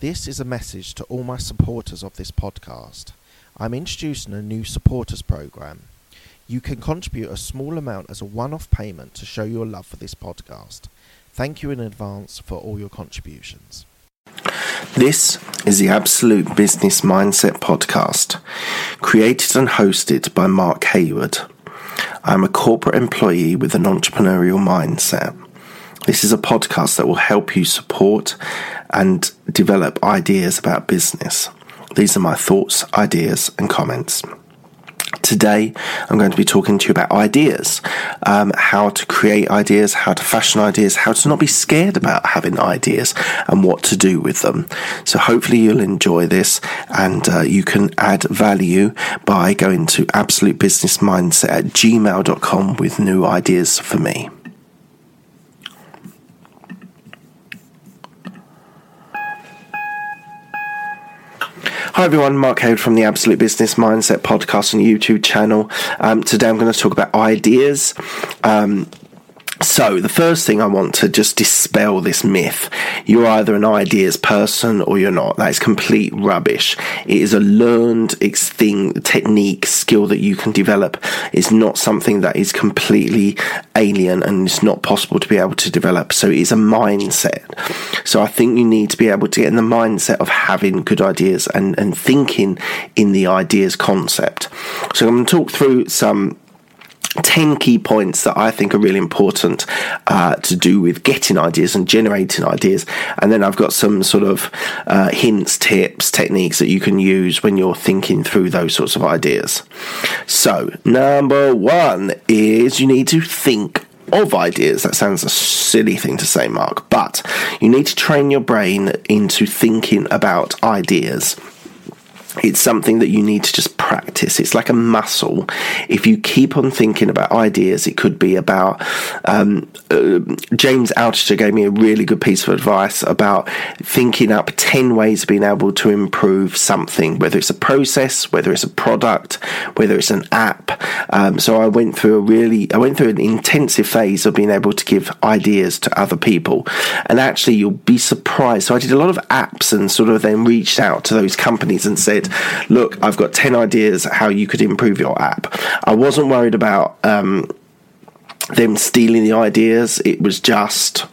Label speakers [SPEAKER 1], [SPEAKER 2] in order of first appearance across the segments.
[SPEAKER 1] This is a message to all my supporters of this podcast. I'm introducing a new supporters program. You can contribute a small amount as a one off payment to show your love for this podcast. Thank you in advance for all your contributions.
[SPEAKER 2] This is the Absolute Business Mindset Podcast, created and hosted by Mark Hayward. I'm a corporate employee with an entrepreneurial mindset. This is a podcast that will help you support and develop ideas about business. These are my thoughts, ideas, and comments. Today, I'm going to be talking to you about ideas, um, how to create ideas, how to fashion ideas, how to not be scared about having ideas, and what to do with them. So, hopefully, you'll enjoy this and uh, you can add value by going to absolutebusinessmindset at gmail.com with new ideas for me. Hi everyone, Mark Hayward from the Absolute Business Mindset podcast and YouTube channel. Um, today I'm going to talk about ideas. Um, so, the first thing I want to just dispel this myth. You're either an ideas person or you're not. That is complete rubbish. It is a learned thing, technique, skill that you can develop. It's not something that is completely alien and it's not possible to be able to develop. So, it is a mindset. So, I think you need to be able to get in the mindset of having good ideas and, and thinking in the ideas concept. So, I'm going to talk through some 10 key points that I think are really important uh, to do with getting ideas and generating ideas. And then I've got some sort of uh, hints, tips, techniques that you can use when you're thinking through those sorts of ideas. So, number one is you need to think of ideas. That sounds a silly thing to say, Mark, but you need to train your brain into thinking about ideas it's something that you need to just practice. It's like a muscle. If you keep on thinking about ideas, it could be about. Um, uh, James Altucher gave me a really good piece of advice about thinking up 10 ways of being able to improve something, whether it's a process, whether it's a product, whether it's an app. Um, so I went through a really, I went through an intensive phase of being able to give ideas to other people. And actually, you'll be surprised. So I did a lot of apps and sort of then reached out to those companies and said, look, I've got 10 ideas how you could improve your app. I wasn't worried about um, them stealing the ideas. It was just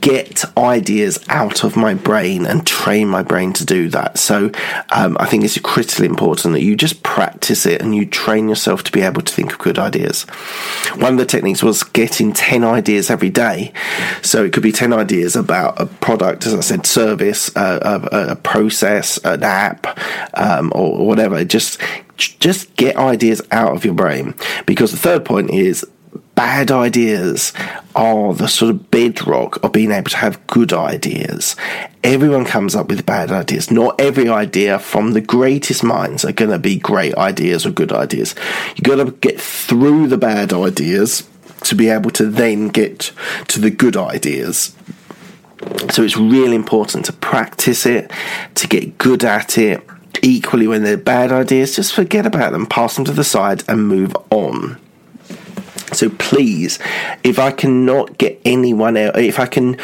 [SPEAKER 2] get ideas out of my brain and train my brain to do that. So um, I think it's critically important that you just practice it and you train yourself to be able to think of good ideas. One of the techniques was getting 10 ideas every day. So it could be 10 ideas about a product, as I said, service, uh, a, a, process, an app, um, or whatever. Just just get ideas out of your brain because the third point is bad ideas are the sort of bedrock of being able to have good ideas. Everyone comes up with bad ideas. Not every idea from the greatest minds are going to be great ideas or good ideas. You've got to get through the bad ideas to be able to then get to the good ideas. So it's really important to practice it, to get good at it. Equally, when they're bad ideas, just forget about them, pass them to the side, and move on. So please, if I cannot get anyone out, if I can,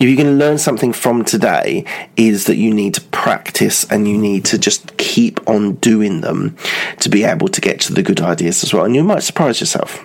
[SPEAKER 2] if you can learn something from today, is that you need to practice and you need to just keep on doing them to be able to get to the good ideas as well. And you might surprise yourself.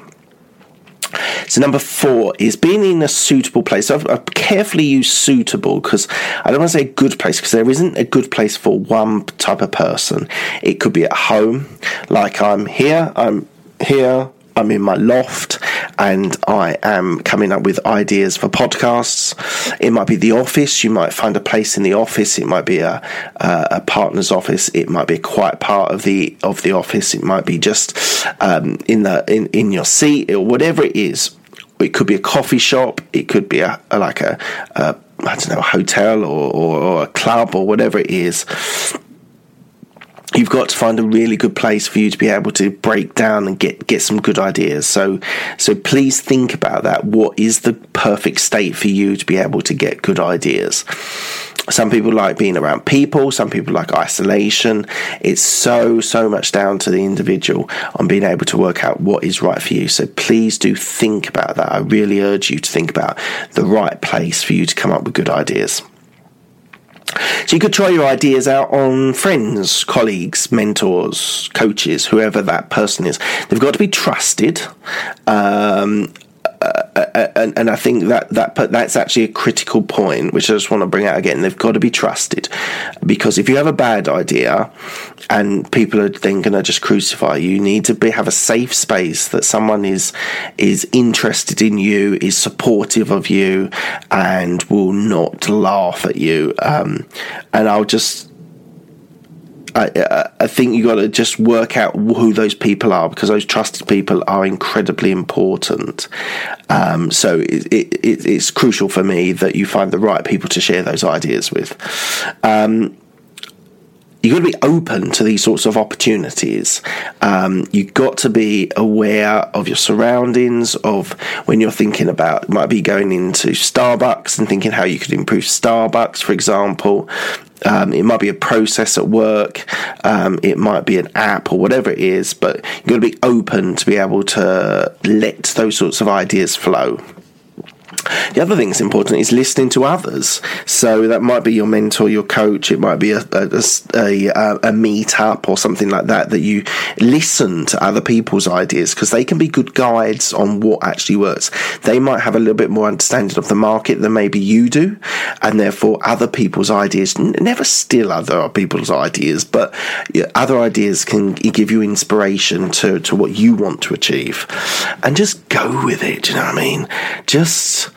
[SPEAKER 2] So number four is being in a suitable place. So I've, I've carefully used suitable because I don't want to say a good place because there isn't a good place for one type of person. It could be at home, like I'm here. I'm here I'm in my loft and I am coming up with ideas for podcasts. It might be the office. You might find a place in the office. It might be a, a, a partner's office. It might be a quiet part of the of the office. It might be just um, in the in, in your seat or whatever it is. It could be a coffee shop. It could be a, a like a, a I don't know a hotel or, or, or a club or whatever it is you've got to find a really good place for you to be able to break down and get get some good ideas. So so please think about that. What is the perfect state for you to be able to get good ideas? Some people like being around people some people like isolation. It's so so much down to the individual on being able to work out what is right for you. So please do think about that. I really urge you to think about the right place for you to come up with good ideas So you could try your ideas out on friends, colleagues, mentors, coaches, whoever that person is. They've got to be trusted. Um, and, and I think that that that's actually a critical point, which I just want to bring out again. They've got to be trusted, because if you have a bad idea, and people are then going to just crucify you, you need to be have a safe space that someone is is interested in you, is supportive of you, and will not laugh at you. Um, and I'll just I, I think you got to just work out who those people are because those trusted people are incredibly important. Um, so it, it, it's crucial for me that you find the right people to share those ideas with. Um, you've got to be open to these sorts of opportunities. Um, you've got to be aware of your surroundings, of when you're thinking about, it might be going into Starbucks and thinking how you could improve Starbucks, for example. Um, it might be a process at work, um, it might be an app or whatever it is, but you've got to be open to be able to let those sorts of ideas flow. The other thing that's important is listening to others. So that might be your mentor, your coach. It might be a a, a, uh, a meetup or something like that. That you listen to other people's ideas because they can be good guides on what actually works. They might have a little bit more understanding of the market than maybe you do, and therefore other people's ideas never steal other people's ideas, but other ideas can give you inspiration to to what you want to achieve, and just go with it. Do you know what I mean? Just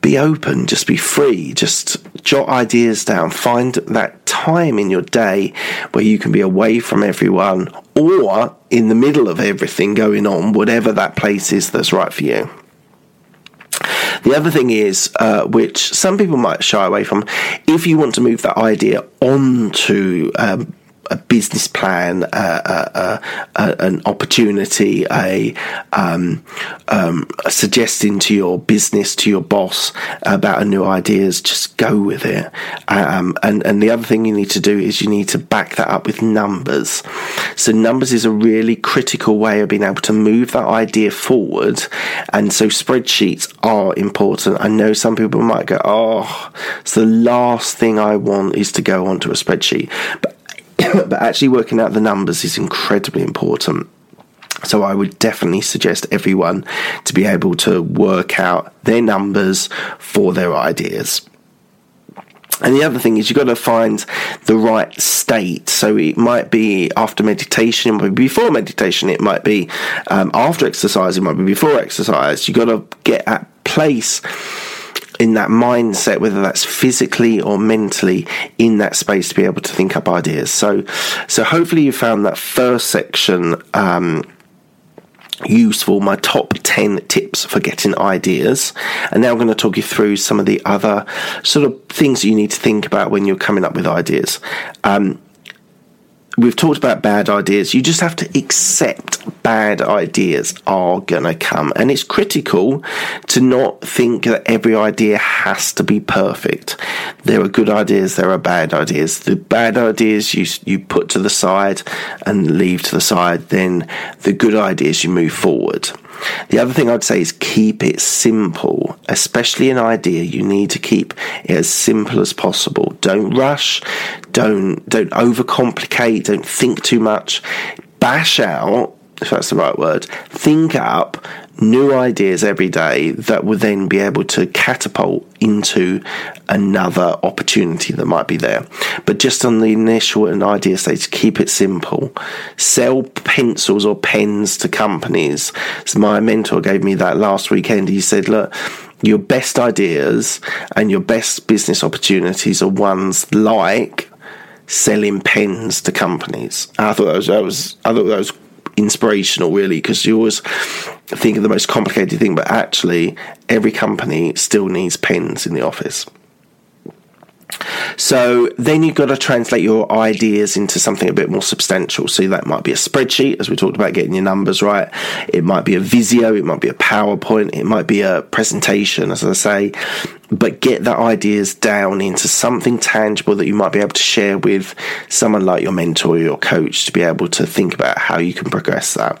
[SPEAKER 2] be open, just be free, just jot ideas down. Find that time in your day where you can be away from everyone or in the middle of everything going on, whatever that place is that's right for you. The other thing is, uh, which some people might shy away from, if you want to move that idea onto um, a business plan, uh, uh, an opportunity, a, um, um, a, suggesting to your business, to your boss about a new idea is just go with it. Um, and, and the other thing you need to do is you need to back that up with numbers. So numbers is a really critical way of being able to move that idea forward. And so spreadsheets are important. I know some people might go, oh, it's the last thing I want is to go onto a spreadsheet. But but actually working out the numbers is incredibly important. So I would definitely suggest everyone to be able to work out their numbers for their ideas. And the other thing is you've got to find the right state. So it might be after meditation, it might be before meditation, it might be um, after exercise, it might be before exercise. You've got to get at place in that mindset, whether that's physically or mentally, in that space to be able to think up ideas. So, so hopefully you found that first section um, useful. My top ten tips for getting ideas, and now I'm going to talk you through some of the other sort of things that you need to think about when you're coming up with ideas. Um, we've talked about bad ideas. You just have to accept bad ideas are going to come. And it's critical to not think that every idea has to be perfect. There are good ideas, there are bad ideas. The bad ideas you, you put to the side and leave to the side, then the good ideas you move forward. The other thing I'd say is keep it simple, especially an idea. You need to keep it as simple as possible. Don't rush, don't don't overcomplicate, don't think too much. Bash out if that's the right word, think up new ideas every day that will then be able to catapult into another opportunity that might be there. But just on the initial and idea stage, keep it simple. Sell pencils or pens to companies. So my mentor gave me that last weekend. He said, look, your best ideas and your best business opportunities are ones like selling pens to companies. I thought that was, that was I thought that was inspirational, really, because you always think of the most complicated thing, but actually, every company still needs pens in the office. So then you've got to translate your ideas into something a bit more substantial. So that might be a spreadsheet, as we talked about getting your numbers right. It might be a Visio, it might be a PowerPoint, it might be a presentation, as I say. But get the ideas down into something tangible that you might be able to share with someone like your mentor or your coach to be able to think about how you can progress that.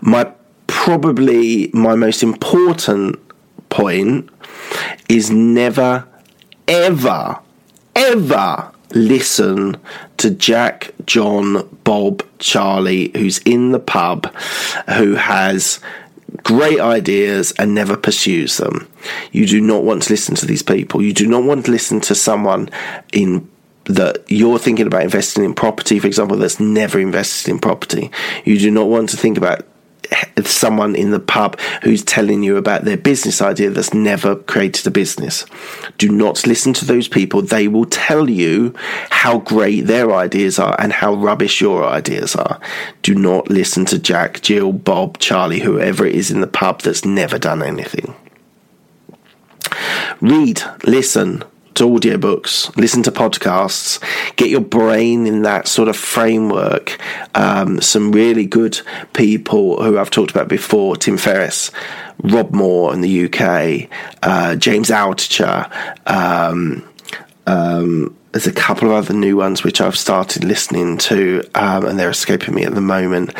[SPEAKER 2] My probably my most important point is never ever, ever listen to Jack, John, Bob, Charlie, who's in the pub, who has great ideas and never pursues them. You do not want to listen to these people. You do not want to listen to someone in that you're thinking about investing in property, for example, that's never invested in property. You do not want to think about someone in the pub who's telling you about their business idea that's never created a business. Do not listen to those people. They will tell you how great their ideas are and how rubbish your ideas are. Do not listen to Jack, Jill, Bob, Charlie, whoever it is in the pub that's never done anything. Read, listen, to audiobooks, listen to podcasts, get your brain in that sort of framework. Um, some really good people who I've talked about before Tim Ferriss, Rob Moore in the UK, uh, James Altucher. Um, um, there's a couple of other new ones which I've started listening to, um, and they're escaping me at the moment.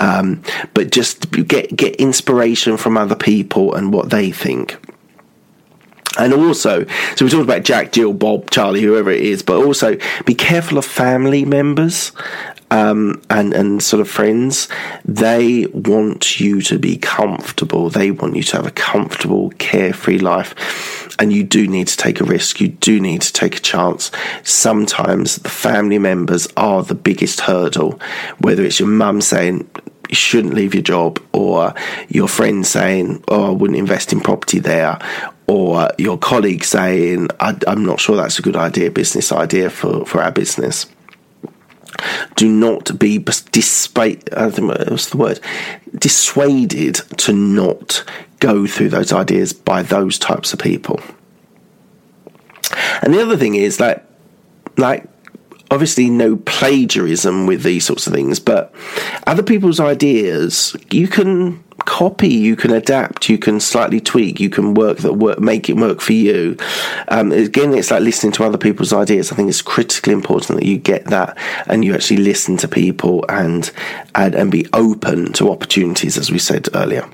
[SPEAKER 2] Um, but just get get inspiration from other people and what they think. And also, so we talked about Jack, Jill, Bob, Charlie, whoever it is, but also be careful of family members um, and and sort of friends. They want you to be comfortable. They want you to have a comfortable, carefree life, and you do need to take a risk. You do need to take a chance. Sometimes the family members are the biggest hurdle. Whether it's your mum saying shouldn't leave your job, or your friend saying, "Oh, I wouldn't invest in property there," or your colleague saying, I, am not sure that's a good idea, business idea for, for our business. Do not be despite, I think what's the word, dissuaded to not go through those ideas by those types of people. And the other thing is that, like, obviously no plagiarism with these sorts of things, but other people's ideas, you can copy, you can adapt, you can slightly tweak, you can work that work, make it work for you. Um, again, it's like listening to other people's ideas. I think it's critically important that you get that and you actually listen to people and and, and be open to opportunities, as we said earlier.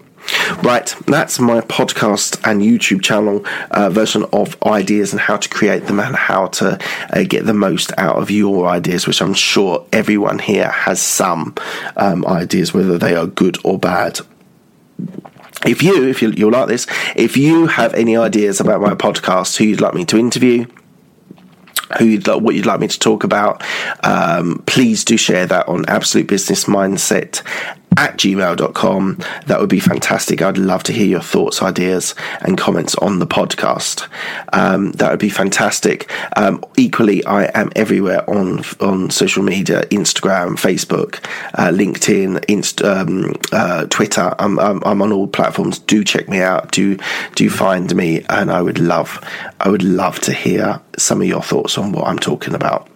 [SPEAKER 2] Right, that's my podcast and YouTube channel uh, version of ideas and how to create them and how to uh, get the most out of your ideas, which I'm sure everyone here has some um, ideas, whether they are good or bad. If you, if you, you'll like this, if you have any ideas about my podcast, who you'd like me to interview, who you'd like, what you'd like me to talk about, um, please do share that on Absolute Business Mindset at gmail.com. That would be fantastic. I'd love to hear your thoughts, ideas, and comments on the podcast. Um, that would be fantastic. Um, equally, I am everywhere on on social media Instagram, Facebook, uh, LinkedIn, Inst- um, uh, Twitter. I'm, I'm, I'm on all platforms. Do check me out. Do do find me, and I would love I would love to hear some of your thoughts on what I'm talking about.